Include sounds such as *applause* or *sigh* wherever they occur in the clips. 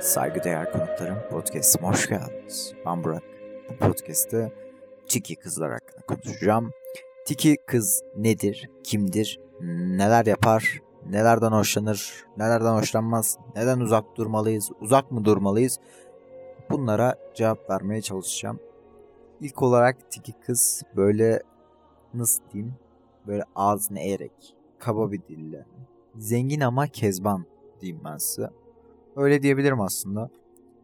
Saygıdeğer konuklarım podcast'ime hoş geldiniz. Ben Burak. Bu podcast'te Tiki kızlar hakkında konuşacağım. Tiki kız nedir, kimdir, neler yapar, nelerden hoşlanır, nelerden hoşlanmaz, neden uzak durmalıyız, uzak mı durmalıyız? Bunlara cevap vermeye çalışacağım. İlk olarak Tiki kız böyle nasıl diyeyim, böyle ağzını eğerek, kaba bir dille, zengin ama kezban diyeyim ben size. Öyle diyebilirim aslında.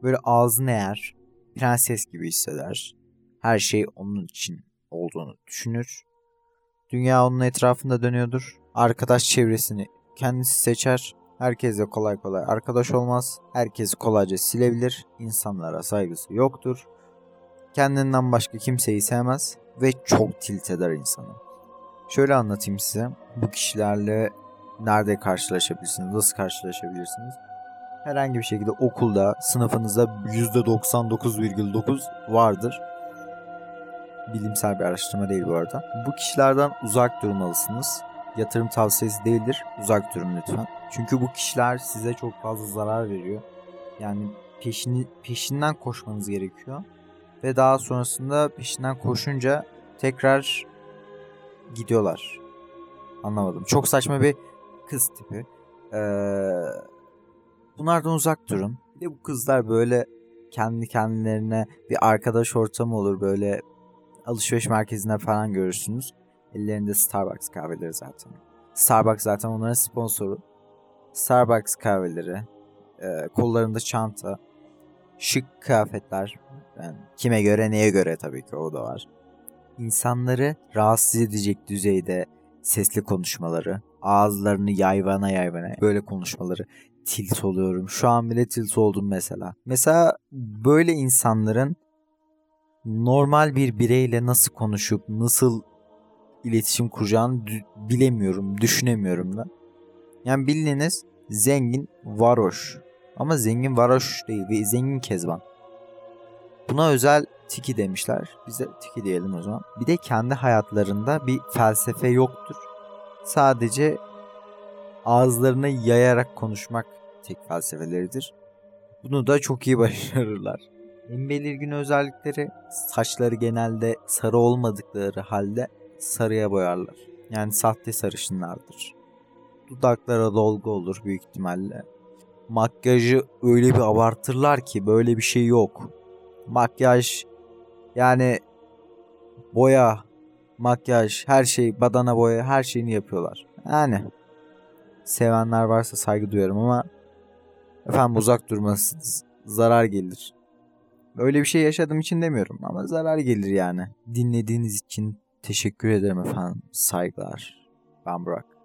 Böyle ağzını eğer, prenses gibi hisseder. Her şey onun için olduğunu düşünür. Dünya onun etrafında dönüyordur. Arkadaş çevresini kendisi seçer. Herkesle kolay kolay arkadaş olmaz. Herkesi kolayca silebilir. İnsanlara saygısı yoktur. Kendinden başka kimseyi sevmez ve çok tilt eder insanı. Şöyle anlatayım size. Bu kişilerle nerede karşılaşabilirsiniz, nasıl karşılaşabilirsiniz? Herhangi bir şekilde okulda sınıfınızda %99,9 vardır. Bilimsel bir araştırma değil bu arada. Bu kişilerden uzak durmalısınız. Yatırım tavsiyesi değildir. Uzak durun lütfen. Çünkü bu kişiler size çok fazla zarar veriyor. Yani peşini, peşinden koşmanız gerekiyor. Ve daha sonrasında peşinden koşunca tekrar gidiyorlar. Anlamadım. Çok saçma bir kız tipi. Eee Bunlardan uzak durun. Bir de bu kızlar böyle kendi kendilerine bir arkadaş ortamı olur böyle alışveriş merkezinde falan görürsünüz. Ellerinde Starbucks kahveleri zaten. Starbucks zaten onların sponsoru. Starbucks kahveleri, e, kollarında çanta, şık kıyafetler. Yani kime göre neye göre tabii ki o da var. İnsanları rahatsız edecek düzeyde sesli konuşmaları, ağızlarını yayvana yayvana böyle konuşmaları tilt oluyorum. Şu an bile tilt oldum mesela. Mesela böyle insanların normal bir bireyle nasıl konuşup nasıl iletişim kuracağını bilemiyorum, düşünemiyorum da. Yani bildiğiniz zengin varoş. Ama zengin varoş değil ve zengin kezban. Buna özel tiki demişler. Biz de tiki diyelim o zaman. Bir de kendi hayatlarında bir felsefe yoktur. Sadece ağızlarını yayarak konuşmak tek felsefeleridir. Bunu da çok iyi *laughs* başarırlar. En belirgin özellikleri saçları genelde sarı olmadıkları halde sarıya boyarlar. Yani sahte sarışınlardır. Dudaklara dolgu olur büyük ihtimalle. Makyajı öyle bir abartırlar ki böyle bir şey yok. Makyaj yani boya, makyaj, her şey, badana boya her şeyini yapıyorlar. Yani sevenler varsa saygı duyarım ama efendim uzak durması zarar gelir. Öyle bir şey yaşadığım için demiyorum ama zarar gelir yani. Dinlediğiniz için teşekkür ederim efendim. Saygılar. Ben Burak.